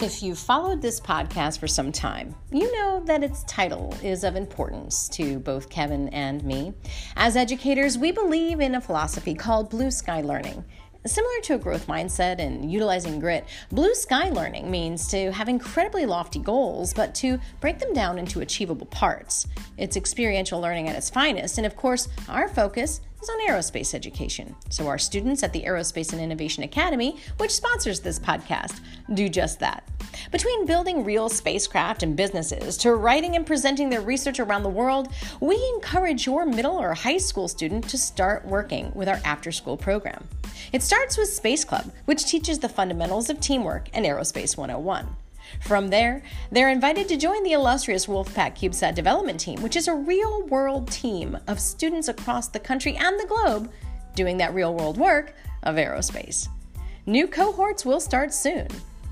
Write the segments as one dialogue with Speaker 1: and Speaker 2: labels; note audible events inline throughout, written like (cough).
Speaker 1: If you've followed this podcast for some time, you know that its title is of importance to both Kevin and me. As educators, we believe in a philosophy called blue sky learning. Similar to a growth mindset and utilizing grit, blue sky learning means to have incredibly lofty goals, but to break them down into achievable parts. It's experiential learning at its finest, and of course, our focus is on aerospace education. So, our students at the Aerospace and Innovation Academy, which sponsors this podcast, do just that. Between building real spacecraft and businesses to writing and presenting their research around the world, we encourage your middle or high school student to start working with our after school program. It starts with Space Club, which teaches the fundamentals of teamwork and Aerospace 101. From there, they're invited to join the illustrious Wolfpack CubeSat development team, which is a real world team of students across the country and the globe doing that real world work of aerospace. New cohorts will start soon.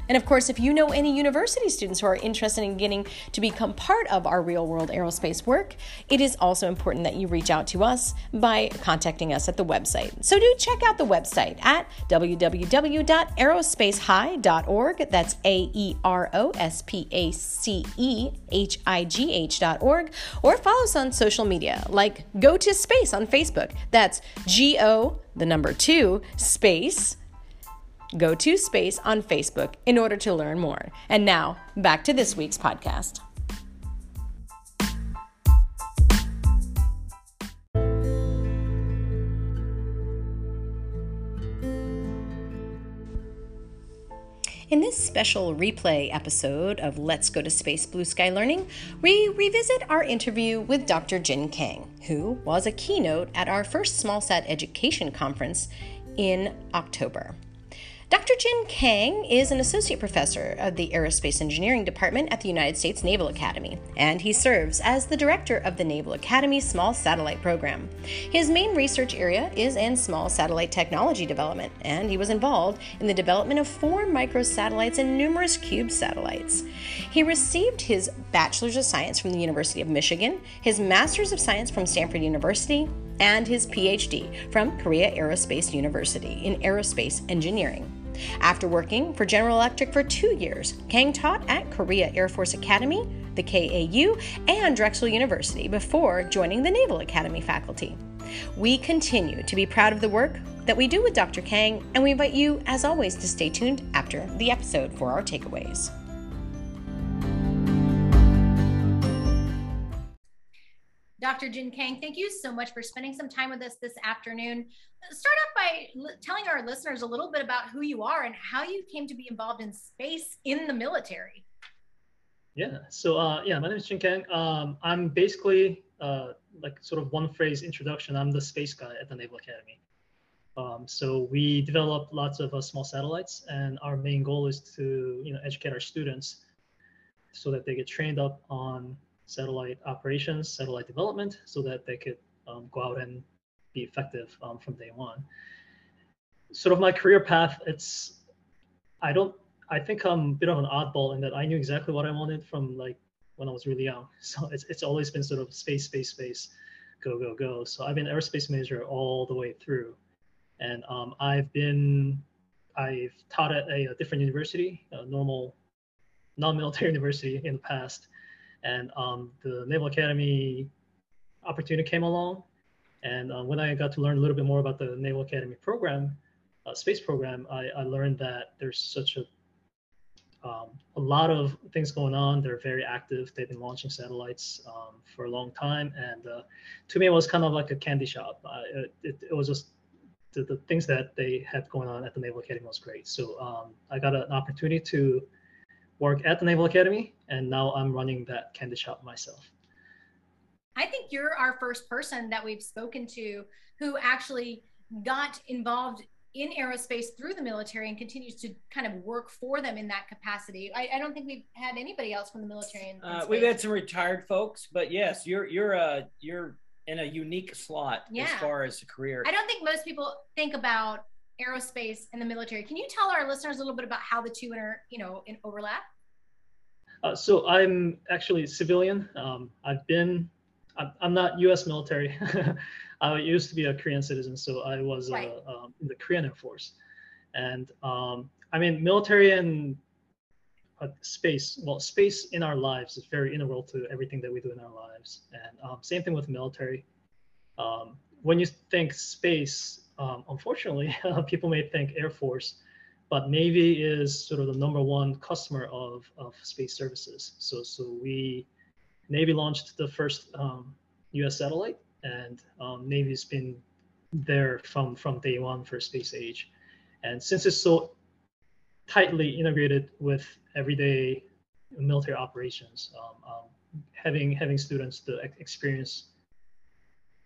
Speaker 1: And of course, if you know any university students who are interested in getting to become part of our real world aerospace work, it is also important that you reach out to us by contacting us at the website. So do check out the website at www.aerospacehigh.org. That's A E R O S P A C E H I G H.org. Or follow us on social media like Go to Space on Facebook. That's G O, the number two, space Go to Space on Facebook in order to learn more. And now, back to this week's podcast. In this special replay episode of Let's Go to Space Blue Sky Learning, we revisit our interview with Dr. Jin Kang, who was a keynote at our first SmallSat Education Conference in October. Dr. Jin Kang is an associate professor of the Aerospace Engineering Department at the United States Naval Academy, and he serves as the director of the Naval Academy Small Satellite Program. His main research area is in small satellite technology development, and he was involved in the development of four microsatellites and numerous cube satellites. He received his Bachelor's of Science from the University of Michigan, his Master's of Science from Stanford University, and his PhD from Korea Aerospace University in Aerospace Engineering. After working for General Electric for two years, Kang taught at Korea Air Force Academy, the KAU, and Drexel University before joining the Naval Academy faculty. We continue to be proud of the work that we do with Dr. Kang, and we invite you, as always, to stay tuned after the episode for our takeaways. Dr. Jin Kang, thank you so much for spending some time with us this afternoon. Start off by l- telling our listeners a little bit about who you are and how you came to be involved in space in the military.
Speaker 2: Yeah, so uh, yeah, my name is Jin Kang. Um, I'm basically uh, like sort of one phrase introduction. I'm the space guy at the Naval Academy. Um, so we develop lots of uh, small satellites, and our main goal is to you know educate our students so that they get trained up on satellite operations, satellite development, so that they could um, go out and be effective um, from day one. Sort of my career path, it's, I don't, I think I'm a bit of an oddball in that I knew exactly what I wanted from like when I was really young. (laughs) So it's, it's always been sort of space, space, space, go, go, go. So I've been aerospace major all the way through. And um, I've been, I've taught at a, a different university, a normal non-military (laughs) university in the past and um, the Naval Academy opportunity came along. And uh, when I got to learn a little bit more about the Naval Academy program, uh, space program, I, I, learned that there's such a um, a lot of things going on. They're very active. They've been launching satellites um, for a long time, and uh, to me, it was kind of like a candy shop. Uh, it, it, was just the, the, things that they had going on at the Naval Academy was great. So um, I got an opportunity to work at the Naval Academy, and now I'm running that candy shop myself.
Speaker 1: I think you're our first person that we've spoken to who actually got involved in aerospace through the military and continues to kind of work for them in that capacity. I, I don't think we've had anybody else from the military. In, in
Speaker 3: uh, we've had some retired folks, but yes, you're you're uh you're in a unique slot yeah. as far as a career.
Speaker 1: I don't think most people think about aerospace and the military. Can you tell our listeners a little bit about how the two inter, you know, in overlap?
Speaker 2: Uh, so I'm actually civilian. Um, I've been, I'm, I'm, not U.S. military. (laughs) I used to be a Korean citizen, so I was uh, right. uh, um, in the Korean Air Force. And um, I mean, military and uh, space. Well, space in our lives is very integral to everything that we do in our lives. And um, same thing with military. Um, when you think space, um, unfortunately, (laughs) people may think Air Force, but Navy is sort of the number one customer of, of space services. So, so we, Navy launched the first U.S. Um, satellite, and um, Navy's been there from from day one for space age. And since it's so tightly integrated with everyday military operations, um, um, having having students the experience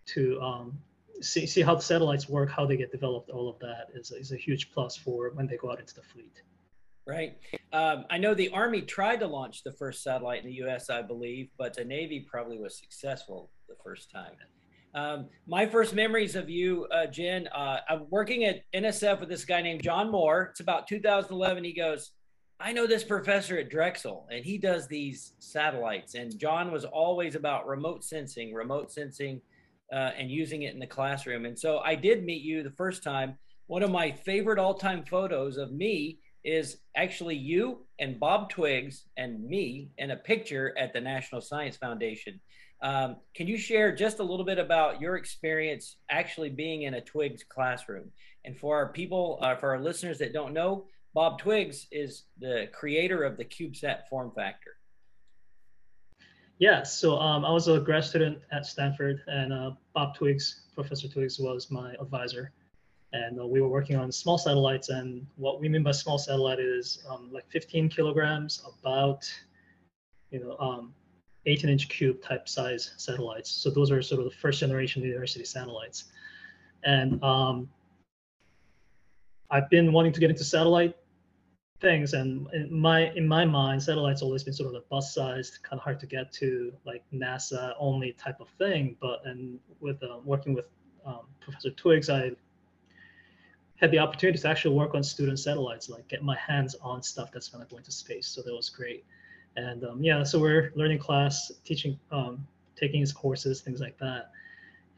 Speaker 2: to um, see see how the satellites work, how they get developed, all of that is is a huge plus for when they go out into the fleet.
Speaker 3: Right. Um, I know the Army tried to launch the first satellite in the U.S., I believe, but the Navy probably was successful the first time. Um, my first memories of you, uh, Jin, uh, I'm working at NSF with this guy named John Moore. It's about 2011. He goes, I know this professor at Drexel, and he does these satellites. And John was always about remote sensing, remote sensing, uh, and using it in the classroom. And so I did meet you the first time. One of my favorite all time photos of me is actually you and Bob Twiggs and me in a picture at the National Science Foundation. Um, can you share just a little bit about your experience actually being in a Twiggs classroom? And for our people, uh, for our listeners that don't know, Bob Twiggs is the creator of the CubeSat form factor.
Speaker 2: Yeah, so um, I was a grad student at Stanford, and uh, Bob Twiggs, Professor Twiggs, was my advisor. And uh, we were working on small satellites. And what we mean by small satellite is um, like 15 kilograms, about you know um, 18 inch cube type size satellites. So those are sort of the first generation university satellites. And um, I've been wanting to get into satellite things, and in my in my mind, satellites always been sort of the bus sized, kind of hard to get to, like NASA only type of thing. But and with uh, working with um, Professor Twiggs, I had the opportunity to actually work on student satellites, like get my hands on stuff that's going to go into space. So that was great. And um, yeah, so we're learning class, teaching, um, taking his courses, things like that.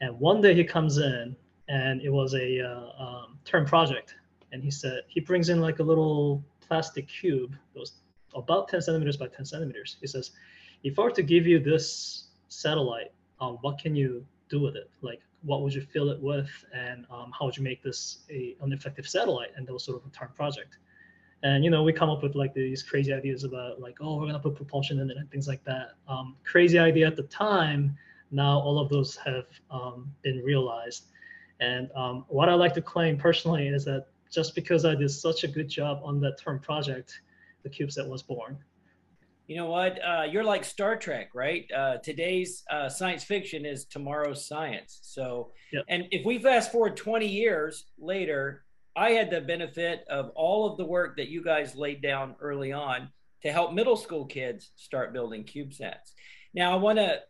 Speaker 2: And one day he comes in, and it was a uh, um, term project, and he said he brings in like a little plastic cube that was about 10 centimeters by 10 centimeters. He says, if I were to give you this satellite, um, what can you do with it? Like, what would you fill it with, and um, how would you make this a, an effective satellite? And that was sort of a term project and you know we come up with like these crazy ideas about like oh we're gonna put propulsion in it and things like that um, crazy idea at the time now all of those have um, been realized and um, what i like to claim personally is that just because i did such a good job on that term project the cubesat was born
Speaker 3: you know what uh, you're like star trek right uh, today's uh, science fiction is tomorrow's science so yep. and if we fast forward 20 years later I had the benefit of all of the work that you guys laid down early on to help middle school kids start building CubeSats. Now, I want to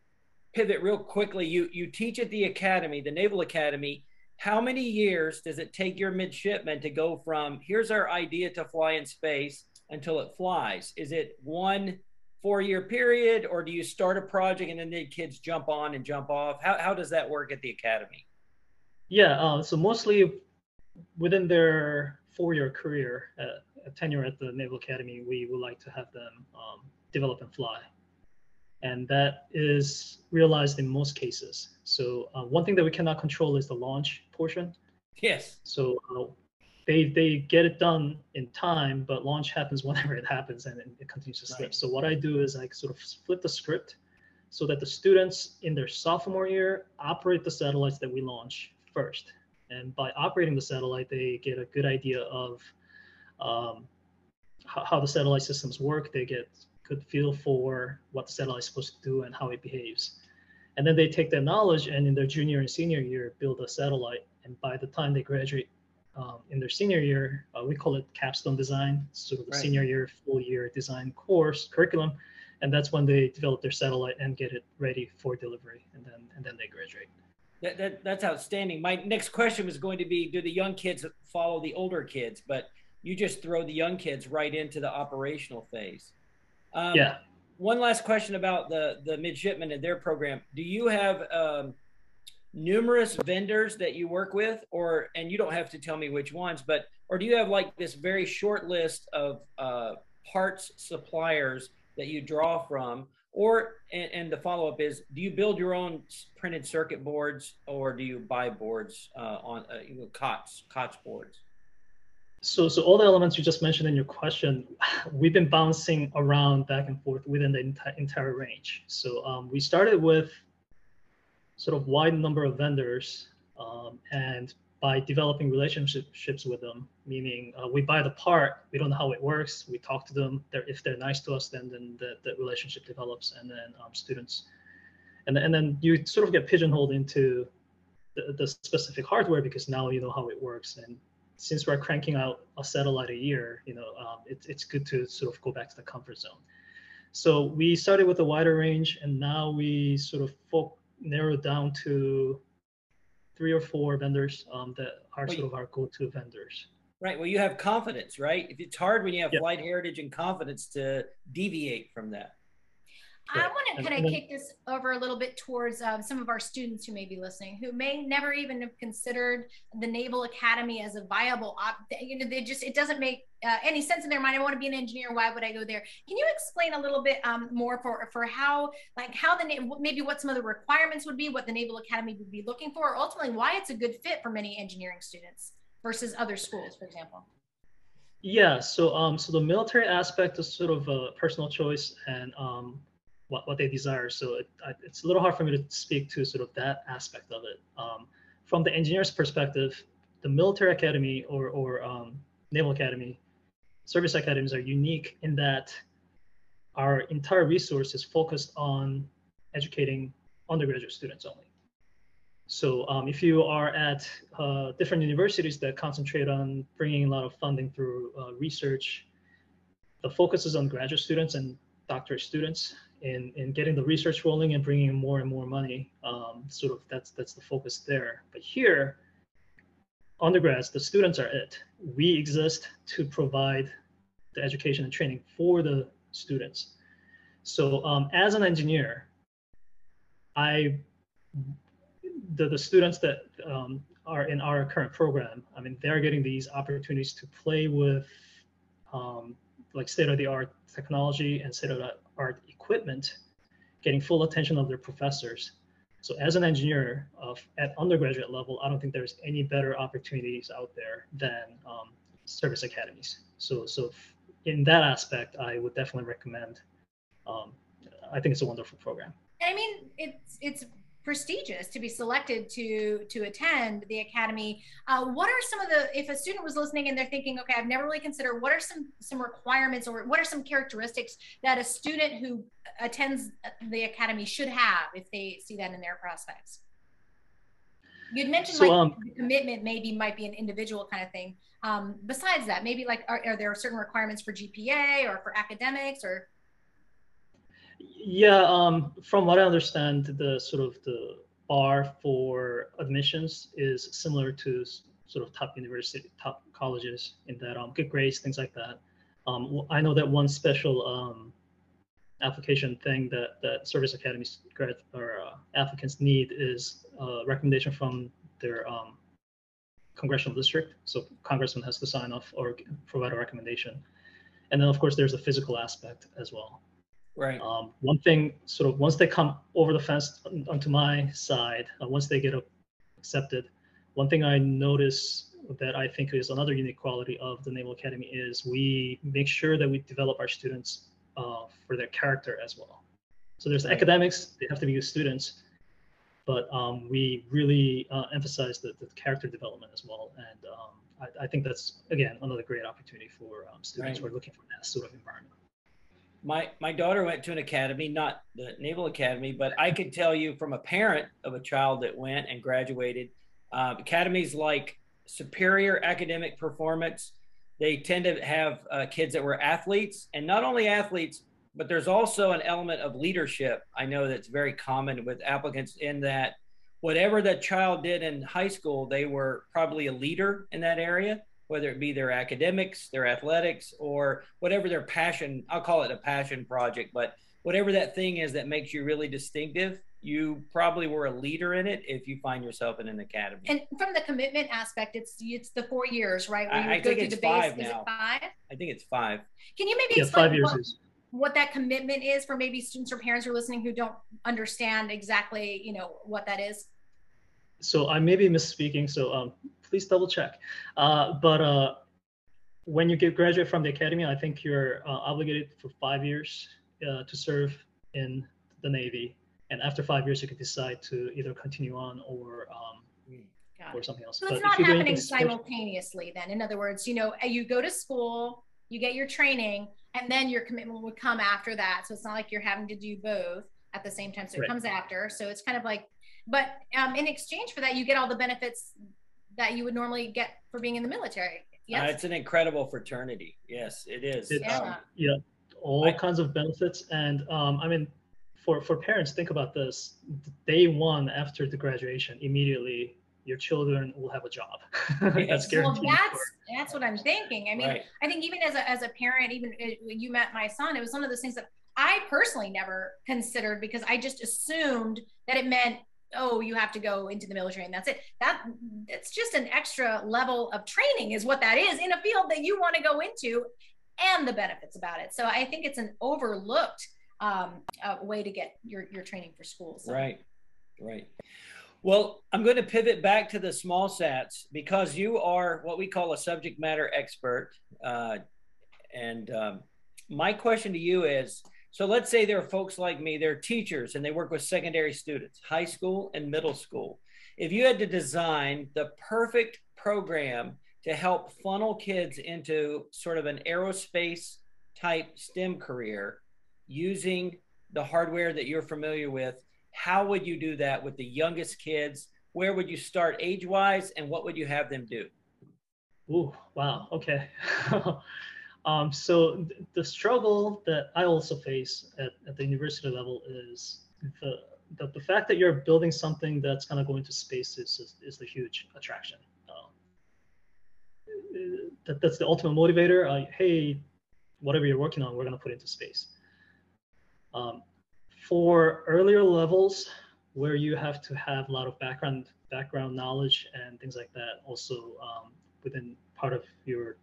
Speaker 3: pivot real quickly. You you teach at the academy, the Naval Academy. How many years does it take your midshipman to go from here's our idea to fly in space until it flies? Is it one four year period, or do you start a project and then the kids jump on and jump off? How how does that work at the academy?
Speaker 2: Yeah, uh, so mostly within their four-year career, uh, tenure at the Naval Academy, we would like to have them um, develop and fly. And that is realized in most cases. So uh, one thing that we cannot control is the launch portion.
Speaker 3: Yes.
Speaker 2: So uh, they they get it done in time, but launch happens (laughs) whenever it happens, and it, continues to slip. Right. So what I do is I sort of flip the script, so that the students in their sophomore year operate the satellites that we launch first, and by operating the satellite, they get a good idea of um, how, how, the satellite systems work. They get feel for what the satellite is supposed to do and how it behaves. And then they take that knowledge and in their junior and senior year build a satellite. And by the time they graduate um, in their senior year, uh, we call it capstone design, sort of the right. senior year full year design course curriculum. And that's when they develop their satellite and get it ready for delivery, and then and then they graduate.
Speaker 3: That, that, that's outstanding. My next question was going to be Do the young kids follow the older kids? But you just throw the young kids right into the operational phase.
Speaker 2: Um, yeah.
Speaker 3: One last question about the, the midshipmen and their program. Do you have um, numerous vendors that you work with, or, and you don't have to tell me which ones, but, or do you have like this very short list of uh, parts suppliers that you draw from? Or, and, and the follow up is, do you build your own printed circuit boards or do you buy boards uh, on uh, COTS, COTS boards?
Speaker 2: So, so all the elements you just mentioned in your question, we've been bouncing around back and forth within the enti- entire range. So um, we started with sort of wide number of vendors um, and by developing relationships with them, meaning uh, we buy the part, we don't know how it works, we talk to them. They're, if they're nice to us, then then the, the relationship develops, and then um, students, and and then you sort of get pigeonholed into the, the specific hardware because now you know how it works. And since we're cranking out a satellite a year, you know, um, it, it's good to sort of go back to the comfort zone. So we started with a wider range, and now we sort of folk narrowed down to three or four vendors um, that are well, sort of our go-to vendors.
Speaker 3: Right. Well, you have confidence, right? If it's hard when you have flight heritage and confidence to deviate from that.
Speaker 4: I want to kind of kick this over a little bit towards um, some of our students who may be listening, who may never even have considered the Naval Academy as a viable op. You know, they just it doesn't make uh, any sense in their mind. I want to be an engineer. Why would I go there? Can you explain a little bit um, more for for how like how the maybe what some of the requirements would be, what the Naval Academy would be looking for, or ultimately why it's a good fit for many engineering students versus other schools, for example.
Speaker 2: Yeah. So um, so the military aspect is sort of a personal choice and um what, what they desire. So it, it's a little hard for me to speak to sort of that aspect of it. Um, from the engineer's perspective, the military academy or, or um, naval academy, service academies are unique in that our entire resource is focused on educating undergraduate students only. So um, if you are at uh, different universities that concentrate on bringing a lot of funding through uh, research, the focus is on graduate students and doctorate students in, in getting the research rolling and bringing in more and more money. Um, sort of that's that's the focus there. But here, undergrads, the students are it. We exist to provide the education and training for the students. So um, as an engineer, I the, the students that um, are in our current program, I mean, they're getting these opportunities to play with um, like state of the art technology and state of the art equipment getting full attention of their professors. So as an engineer of, at undergraduate level, I don't think there's any better opportunities out there than um, service academies. So, so in that aspect, I would definitely recommend. Um, I think it's a wonderful program.
Speaker 4: I mean, it's it's prestigious to be selected to to attend the academy. Uh, what are some of the if a student was listening and they're thinking okay i've never really considered what are some some requirements or what are some characteristics that a student who attends the academy should have if they see that in their prospects? You'd mentioned so, like um, commitment maybe might be an individual kind of thing. Um, besides that maybe like are, are there certain requirements for gpa or for academics or
Speaker 2: yeah, um, from what I understand, the sort of the bar for admissions is similar to sort of top university, top colleges in that um, good grades, things like that. Um, I know that one special um, application thing that that service academies grad or uh, applicants need is a recommendation from their um, congressional district. So congressman has to sign off or provide a recommendation. And then of course there's a physical aspect as well.
Speaker 3: Right.
Speaker 2: Um, one thing, sort of, once they come over the fence onto my side, uh, once they get accepted, one thing I notice that I think is another unique quality of the Naval Academy is we make sure that we develop our students uh, for their character as well. So there's right. academics; they have to be good students, but um, we really uh, emphasize the, the, character development as well. And um, I, I, think that's again another great opportunity for um, students right. who are looking for that sort of environment
Speaker 3: my my daughter went to an academy, not the Naval Academy, but I could tell you from a parent of a child that went and graduated, uh, academies like superior academic performance. They tend to have uh, kids that were athletes, and not only athletes, but there's also an element of leadership. I know that's very common with applicants in that whatever that child did in high school, they were probably a leader in that area whether it be their academics, their athletics, or whatever their passion, I'll call it a passion project, but whatever that thing is that makes you really distinctive, you probably were a leader in it if you find yourself in an academy.
Speaker 4: And from the commitment aspect, it's it's the four years, right?
Speaker 3: I-
Speaker 4: you
Speaker 3: I
Speaker 4: go
Speaker 3: think it's
Speaker 4: the base.
Speaker 3: five
Speaker 4: Is it
Speaker 3: now.
Speaker 4: five?
Speaker 3: I think it's five.
Speaker 4: Can you maybe
Speaker 2: Yeah,
Speaker 4: explain
Speaker 2: five years
Speaker 4: what,
Speaker 2: is.
Speaker 4: what that commitment is for maybe students or parents who are listening who don't understand exactly, you know, what that is?
Speaker 2: So I may be misspeaking, so um, please double check. Uh, but uh, when you get graduate from the academy, I think you're uh, obligated for five years uh, to serve in the Navy, and after five years, you can decide to either continue on or um, or something else.
Speaker 4: So
Speaker 2: But
Speaker 4: it's not happening simultaneously then. In other words, you know, you go to school, you get your training, and then your commitment would come after that. So it's not like you're having to do both at the same time. So it
Speaker 2: Right.
Speaker 4: comes after. So it's kind of like, but um, in exchange for that, you get all the benefits that you would normally get for being in the military.
Speaker 3: Uh, it's an incredible fraternity. Yes, it is.
Speaker 2: It's,
Speaker 4: Yeah.
Speaker 2: yeah, all
Speaker 3: I-
Speaker 2: kinds of benefits. And um, I mean, for, for parents, think about this. Day one after the graduation, immediately your children will have a job. (laughs) that's
Speaker 3: Yes.
Speaker 4: well, that's that's what I'm thinking. I mean,
Speaker 3: Right.
Speaker 4: I think even as a as a parent, even uh, when you met my son, it was one of those things that I personally never considered because I just assumed that it meant oh you have to go into the military and that's it. That it's just an extra level of training is what that is in a field that you want to go into, and the benefits about it. So I think it's an overlooked um, uh, way to get your your training for schools So.
Speaker 3: Right, right. Well, I'm going to pivot back to the small sats because you are what we call a subject matter expert. Uh, and um, my question to you is so let's say there are folks like me, they're teachers and they work with secondary students, high school and middle school. If you had to design the perfect program to help funnel kids into sort of an aerospace type STEM career using the hardware that you're familiar with, how would you do that with the youngest kids? Where would you start age wise and what would you have them do?
Speaker 2: Ooh, wow. Okay. (laughs) um, so th- the struggle that I also face at, at the university level is the, the the fact that you're building something that's kind of going to space is is, is the huge attraction. Um, that, that's the ultimate motivator. Uh, hey, whatever you're working on, we're going to put into space. Um, for earlier levels, where you have to have a lot of background background knowledge and things like that, also um, within part of your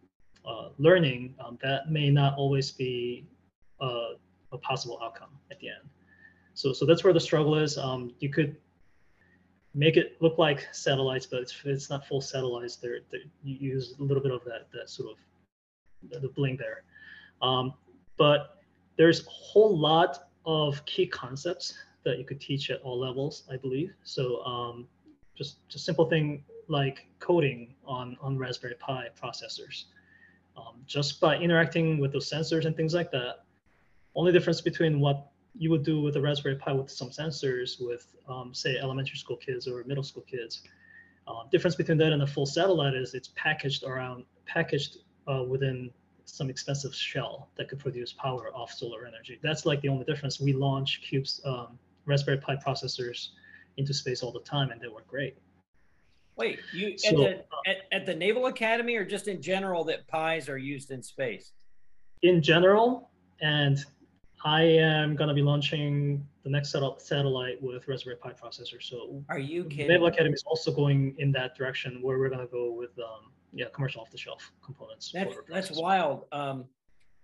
Speaker 2: uh, learning, um, that may not always be uh, a possible outcome at the end. So, so that's where the struggle is. Um, you could make it look like satellites, but it's, it's not full satellites. There, you use a little bit of that, that sort of the, the bling there. Um, but there's a whole lot of key concepts that you could teach at all levels, I believe. So um, just just simple thing like coding on on Raspberry Pi processors. Um, just by interacting with those sensors and things like that. Only difference between what you would do with a Raspberry Pi with some sensors with, um, say, elementary school kids or middle school kids. Uh, difference between that and a full satellite is it's packaged around, packaged uh, within some expensive shell that could produce power off solar energy. That's like the only difference. We launch Cube's um, Raspberry Pi processors into space all the time, and they work great.
Speaker 3: Wait, you at the at, at the Naval Academy or just in general that Pis are used in space?
Speaker 2: in general, and I am going to be launching the next set satellite with Raspberry Pi processor. So
Speaker 3: Are you kidding?
Speaker 2: Naval Academy is also going in that direction where we're going to go with um, yeah commercial off-the-shelf components.
Speaker 3: That's that's wild. Um,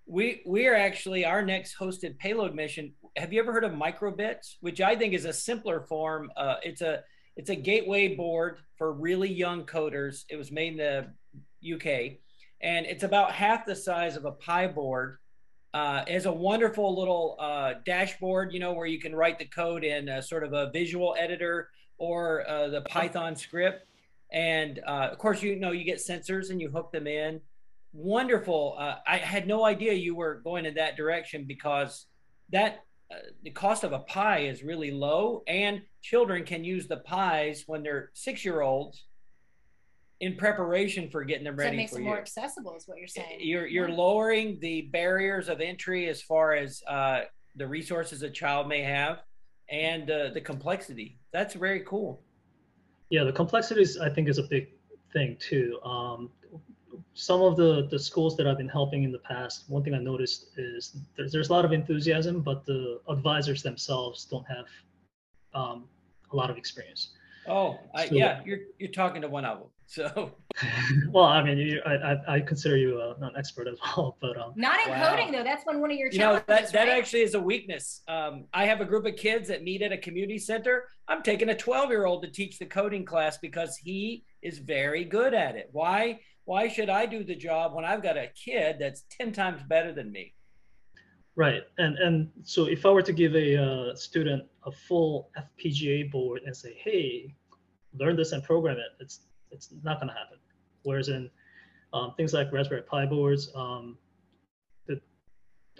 Speaker 3: we we are actually our next hosted payload mission. Have you ever heard of microbits? Which I think is a simpler form. Uh, it's a it's a gateway board for really young coders. It was made in the UK, and it's about half the size of a Pi board. Uh, it has a wonderful little uh, dashboard, you know, where you can write the code in a sort of a visual editor or uh, the Python script. And uh, of course, you know, you get sensors and you hook them in. Wonderful. Uh, I had no idea you were going in that direction because that uh, the cost of a Pi is really low, and children can use the Pis when they're six year olds in preparation for getting them ready.
Speaker 4: So it
Speaker 3: ready
Speaker 4: makes
Speaker 3: for
Speaker 4: it
Speaker 3: you.
Speaker 4: more accessible, is what you're saying.
Speaker 3: You're you're
Speaker 4: Yeah.
Speaker 3: lowering the barriers of entry as far as uh, the resources a child may have, and uh, the complexity. That's very cool.
Speaker 2: Yeah, the complexities I think is a big thing too. Um, some of the the schools that I've been helping in the past, one thing I noticed is there's there's a lot of enthusiasm, but the advisors themselves don't have um, a lot of experience.
Speaker 3: Oh, I,
Speaker 2: So-
Speaker 3: yeah, you're you're talking to one of them. So (laughs)
Speaker 2: well, I mean, you, I, I, I consider you uh, an expert as well, (laughs) but um,
Speaker 4: Not in
Speaker 3: Wow.
Speaker 4: coding though. That's been one of your
Speaker 3: you know
Speaker 4: challenges,
Speaker 3: that that
Speaker 4: right?
Speaker 3: actually is a weakness. Um, I have a group of kids that meet at a community center. I'm taking a 12 year old to teach the coding class because he is very good at it. Why? Why should I do the job when I've got a kid that's 10 times better than me?
Speaker 2: Right, and and so if I were to give a uh, student a full FPGA board and say, "Hey, learn this and program it," it's it's not going to happen. Whereas in um, things like Raspberry Pi boards, um, the,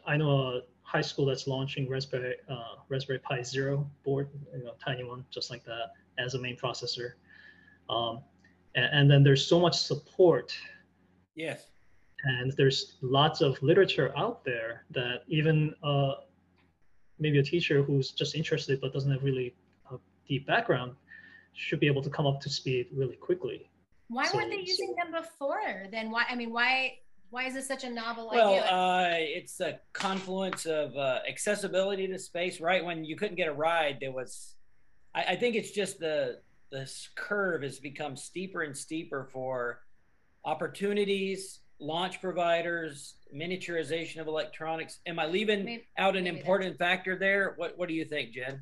Speaker 2: I know a high school that's launching Raspberry uh, Raspberry Pi Zero board, you know, tiny one, just like that, as a main processor. Um, and, and then there's so much support
Speaker 3: Yes.
Speaker 2: and there's lots of literature out there that even uh, maybe a teacher who's just interested but doesn't have really a deep background should be able to come up to speed really quickly.
Speaker 4: Why
Speaker 2: So-
Speaker 4: weren't they using them before? Then why? I mean, why? Why is this such a novel
Speaker 3: Well,
Speaker 4: idea?
Speaker 3: uh, it's a confluence of uh, accessibility to space. Right when you couldn't get a ride, there was. I, I think it's just the this curve has become steeper and steeper for opportunities, launch providers, miniaturization of electronics. Am I leaving
Speaker 4: Maybe-
Speaker 3: out an important factor there? What What do you think, Jin?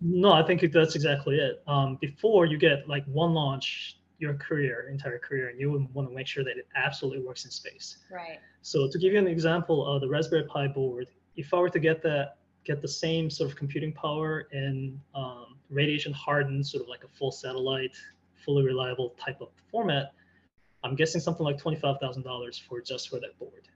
Speaker 2: No, I think that's exactly it. Um, before you get like one launch, your career, entire career, and you would want to make sure that it absolutely works in space.
Speaker 4: right.
Speaker 2: So to give you an example of the Raspberry Pi board, if I were to get that, get the same sort of computing power in um, radiation hardened, sort of like a full satellite, fully reliable type of format, I'm guessing something like twenty-five thousand dollars for just for that board.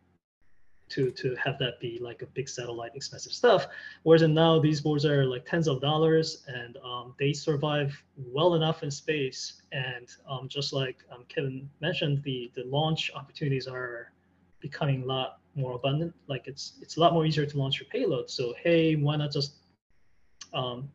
Speaker 2: To to have that be like a big satellite, expensive stuff. Whereas now these boards are like tens of dollars, and um, they survive well enough in space. And um, just like um, Kevin mentioned, the the launch opportunities are becoming a lot more abundant. Like it's it's a lot more easier to launch your payload. So hey, why not just um,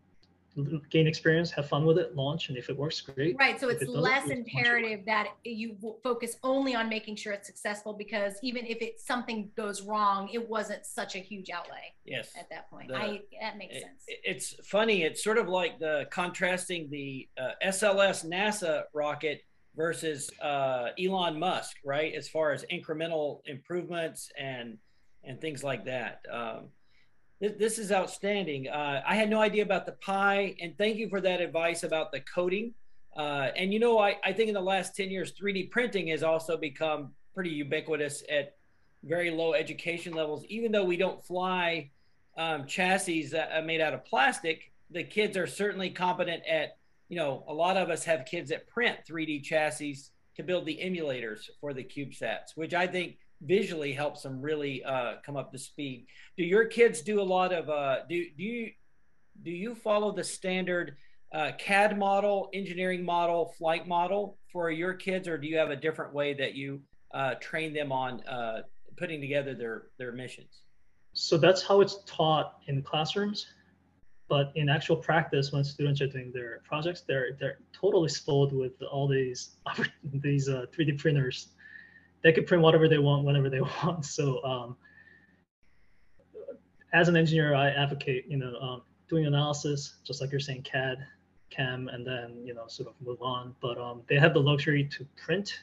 Speaker 2: gain experience, have fun with it, launch, and if it works, great.
Speaker 4: Right. So
Speaker 2: If
Speaker 4: it's
Speaker 2: it
Speaker 4: less
Speaker 2: you just launch it.
Speaker 4: imperative that you focus only on making sure it's successful because even if it something goes wrong, it wasn't such a huge outlay
Speaker 3: Yes.
Speaker 4: at that point.
Speaker 3: The-
Speaker 4: I that makes
Speaker 3: It-
Speaker 4: sense.
Speaker 3: It's funny. It's sort of like the contrasting the uh, SLS NASA rocket versus uh, Elon Musk, right? As far as incremental improvements and and things like that. Um, this, this is outstanding. Uh, I had no idea about the Pi, and thank you for that advice about the coding. Uh, and you know, I, I think in the last 10 years, 3D printing has also become pretty ubiquitous at very low education levels. Even though we don't fly um, chassis that are made out of plastic, the kids are certainly competent at, you know, a lot of us have kids that print 3D chassis to build the emulators for the CubeSats, which I think visually helps them really uh, come up to speed. Do your kids do a lot of, uh, do, do you, do you follow the standard uh, CAD model, engineering model, flight model for your kids, or do you have a different way that you uh, train them on uh, putting together their, their missions?
Speaker 2: So that's how it's taught in classrooms. But in actual practice, when students are doing their projects, they're they're totally spoiled with all these (laughs) these uh, 3D printers. They could print whatever they want whenever they (laughs) want. So um, as an engineer, I advocate you know um, doing analysis, just like you're saying CAD, CAM, and then you know sort of move on. But um, they have the luxury to print,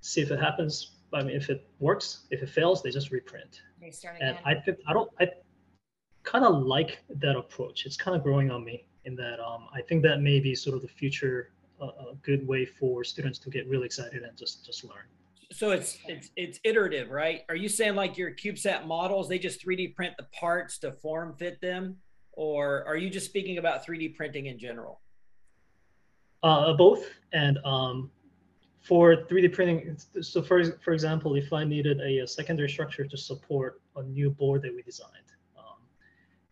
Speaker 2: see if it happens. I mean, if it works, if it fails, they just reprint
Speaker 4: They start again. and.
Speaker 2: I think I don't I kind of like that approach. It's kind of growing on me in that um, I think that may be sort of the future uh, a good way for students to get really excited and just just learn.
Speaker 3: So it's it's it's iterative, right? Are you saying like your CubeSat models, they just 3D print the parts to form fit them, or are you just speaking about 3D printing in general?
Speaker 2: Uh, both and um, for 3D printing. So for for example, if I needed a, a secondary structure to support a new board that we designed,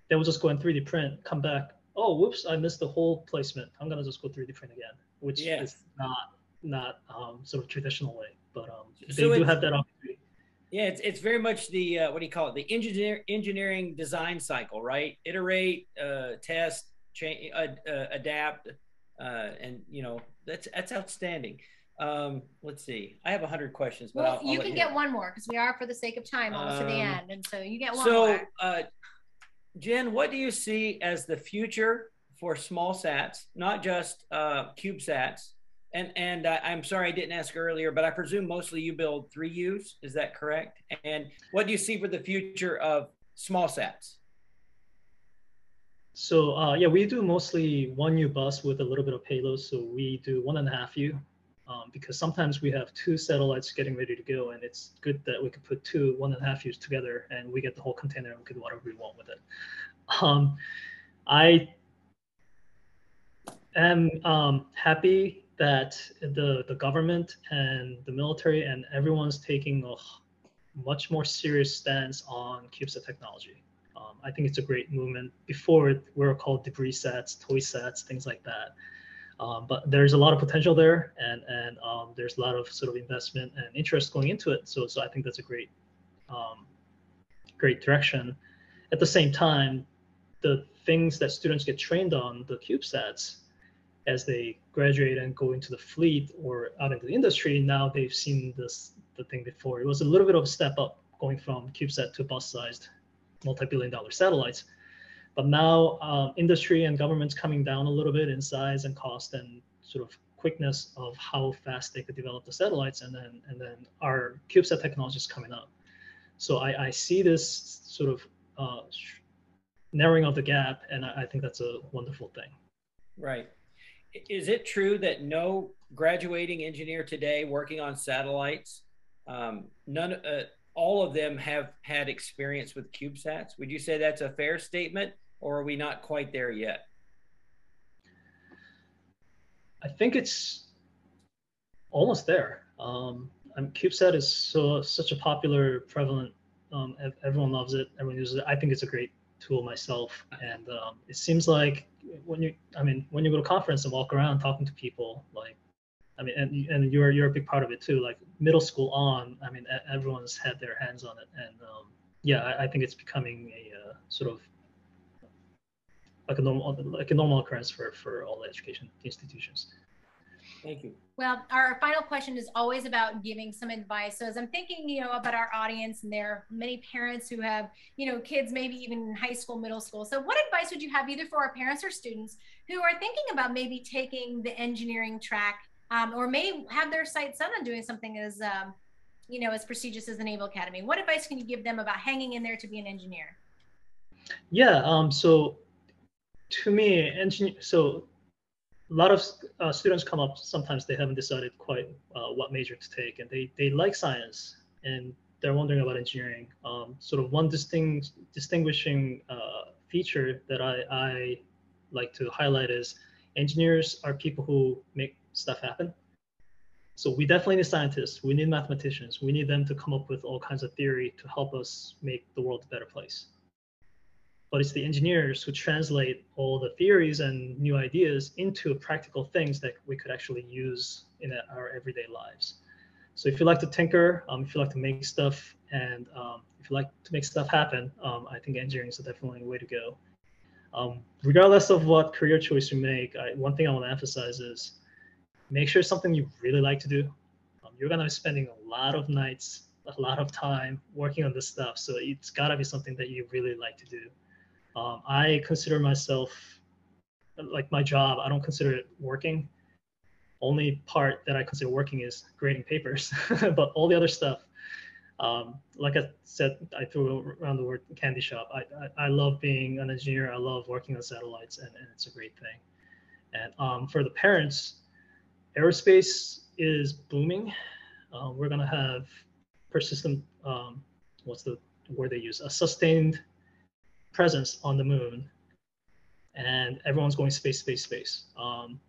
Speaker 2: they would just go and 3D print, come back. Oh, whoops! I missed the hole placement. I'm gonna just go 3D print again, which
Speaker 3: Yes.
Speaker 2: is not not um, sort of traditional way, but um, they
Speaker 3: So
Speaker 2: do have that opportunity.
Speaker 3: Yeah, it's it's very much the uh, what do you call it? The engineer engineering design cycle, right? Iterate, uh, test, change, uh, uh, adapt, uh, and you know that's that's outstanding. Um, let's see, I have a hundred questions, but
Speaker 4: well,
Speaker 3: I'll, I'll
Speaker 4: you can get one more because we are, for the sake of time, almost to the
Speaker 3: Um,
Speaker 4: end, and so you get one
Speaker 3: So,
Speaker 4: more.
Speaker 3: uh, Jin, what do you see as the future for small sats, not just uh, CubeSats. And and uh, I'm sorry I didn't ask earlier, but I presume mostly you build 3Us. Is that correct? And what do you see for the future of small sats?
Speaker 2: So uh, yeah, we do mostly one U bus with a little bit of payload. So we do one and a half U um, because sometimes we have two satellites getting ready to go, and it's good that we could put two one and a half years together, and we get the whole container and we could do whatever we want with it. Um, I am um, happy that the the government and the military and everyone's taking a much more serious stance on CubeSat technology. Um, I think it's a great movement. Before we were called debris sets, toy sets, things like that. Um, but there's a lot of potential there, and and um, there's a lot of sort of investment and interest going into it. So so I think that's a great um, great direction. At the same time, the things that students get trained on, the CubeSats, as they graduate and go into the fleet or out into the industry, now they've seen this the thing before. It was a little bit of a step up going from CubeSat to bus-sized multi-billion dollar satellites. But now um, industry and governments coming down a little bit in size and cost and sort of quickness of how fast they could develop the satellites, and then and then our CubeSat technology is coming up. So I, I see this sort of uh, narrowing of the gap, and I, I think that's a wonderful thing.
Speaker 3: Right. Is it true that no graduating engineer today working on satellites, um, none, uh, all of them have had experience with CubeSats. Would you say that's a fair statement, or are we not quite there yet?
Speaker 2: I think it's almost there. Um, CubeSat is so such a popular, prevalent. Um, everyone loves it. Everyone uses it. I think it's a great tool myself, and um, it seems like when you, I mean, when you go to conference and walk around talking to people, like I mean, and and you're you're a big part of it too. Like middle school on, I mean, everyone's had their hands on it, and um, yeah, I, I, think it's becoming a uh, sort of like a normal like a normal occurrence for for all education institutions.
Speaker 3: Thank you.
Speaker 4: Well, our final question is always about giving some advice. So as I'm thinking, you know, about our audience, and there are many parents who have, you know, kids maybe even in high school, middle school. So what advice would you have either for our parents or students who are thinking about maybe taking the engineering track um, or may have their sights set on doing something as um, you know as prestigious as the Naval Academy. What advice can you give them about hanging in there to be an engineer?
Speaker 2: Yeah. Um, so to me, engineer. So a lot of uh, students come up. Sometimes they haven't decided quite uh, what major to take, and they they like science and they're wondering about engineering. Um, sort of one distinct distinguishing uh, feature that I, I like to highlight is engineers are people who make stuff happen. So we definitely need scientists. We need mathematicians. We need them to come up with all kinds of theory to help us make the world a better place. But it's the engineers who translate all the theories and new ideas into practical things that we could actually use in our everyday lives. So if you like to tinker, um, if you like to make stuff, and um, if you like to make stuff happen, um, I think engineering is definitely a way to go. Um, regardless of what career choice you make, I, one thing I want to emphasize is make sure it's something you really like to do. Um, you're gonna be spending a lot of nights, a lot of time working on this stuff, so it's gotta be something that you really like to do. Um, I consider myself like my job. I don't consider it working. Only part that I consider working is grading papers, (laughs) but all the other stuff, um, like I said, I threw around the word candy shop. I, I, I, love being an engineer. I love working on satellites, and, and it's a great thing. And um, for the parents, aerospace is booming. Uh, we're going to have persistent, um, what's the word they use? A sustained presence on the moon. And everyone's going space, space, space. Um,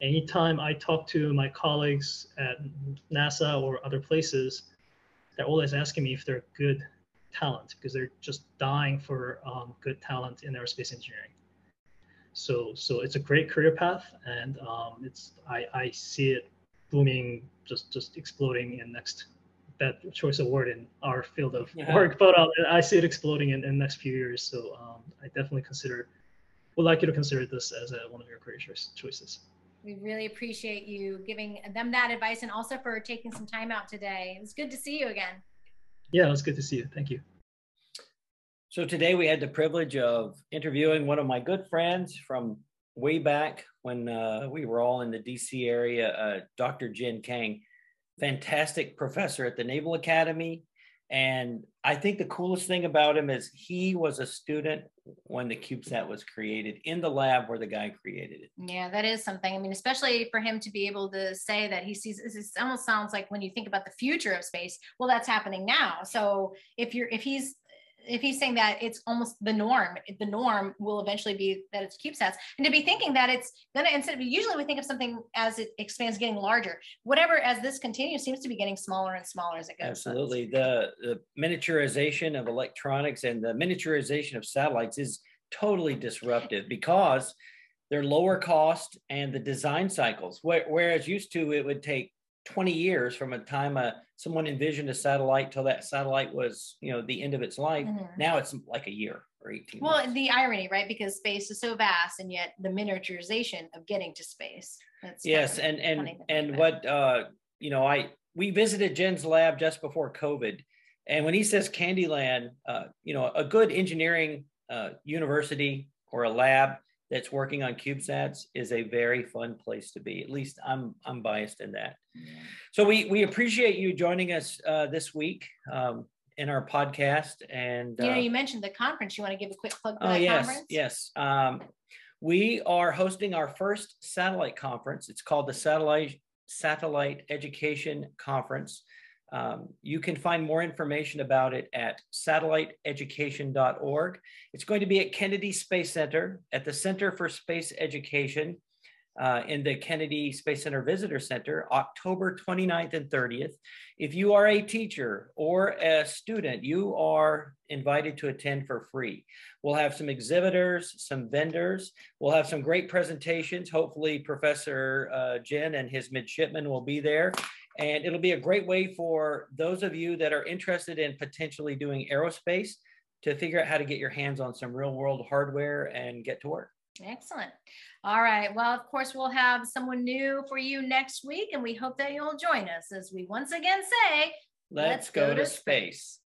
Speaker 2: anytime I talk to my colleagues at NASA or other places, they're always asking me if they're good talent because they're just dying for um, good talent in aerospace engineering. So so it's a great career path, and um, it's I, I see it booming, just just exploding in next that choice award in our field of yeah. work, but um, I see it exploding in, in the next few years. So um, I definitely consider would like you to consider this as a, one of your career choices.
Speaker 4: We really appreciate you giving them that advice and also for taking some time out today. It was good to see you again.
Speaker 2: Yeah, it was good to see you. Thank you.
Speaker 3: So today we had the privilege of interviewing one of my good friends from way back when uh, we were all in the DC area, uh, Dr. Jin Kang, fantastic professor at the Naval Academy. And I think the coolest thing about him is he was a student when the CubeSat was created in the lab where the guy created it.
Speaker 4: Yeah, that is something. I mean, especially for him to be able to say that he sees this almost sounds like when you think about the future of space, well, that's happening now. So if you're if he's if he's saying that it's almost the norm, the norm will eventually be that it's CubeSats, and to be thinking that it's gonna instead of usually we think of something as it expands, getting larger. Whatever as this continues seems to be getting smaller and smaller as it goes.
Speaker 3: Absolutely, the, the miniaturization of electronics and the miniaturization of satellites is totally disruptive because they're lower cost and the design cycles. Whereas used to it would take 20 years from a time uh, someone envisioned a satellite till that satellite was you know the end of its life mm-hmm. now it's like a year or 18
Speaker 4: well
Speaker 3: months.
Speaker 4: the irony right because space is so vast and yet the miniaturization of getting to space
Speaker 3: that's yes and and and what uh you know i we visited Jin's lab just before covid and when he says candyland uh you know a good engineering uh university or a lab that's working on CubeSats is a very fun place to be. At least I'm I'm biased in that. Yeah. So we we appreciate you joining us uh, this week um, in our podcast. And
Speaker 4: you know, uh, you mentioned the conference. You want to give a quick plug for
Speaker 3: oh,
Speaker 4: that
Speaker 3: yes,
Speaker 4: conference?
Speaker 3: Yes. Um, we are hosting our first satellite conference. It's called the Satellite Satellite Education Conference. Um, you can find more information about it at satelliteeducation.org. It's going to be at Kennedy Space Center at the Center for Space Education uh, in the Kennedy Space Center Visitor Center, October 29th and 30th. If you are a teacher or a student, you are invited to attend for free. We'll have some exhibitors, some vendors. We'll have some great presentations. Hopefully, Professor uh, Jin and his midshipmen will be there. And it'll be a great way for those of you that are interested in potentially doing aerospace to figure out how to get your hands on some real world hardware and get to work.
Speaker 4: Excellent. All right. Well, of course, we'll have someone new for you next week, and we hope that you'll join us as we once again say,
Speaker 3: let's, let's go, go, to space. space.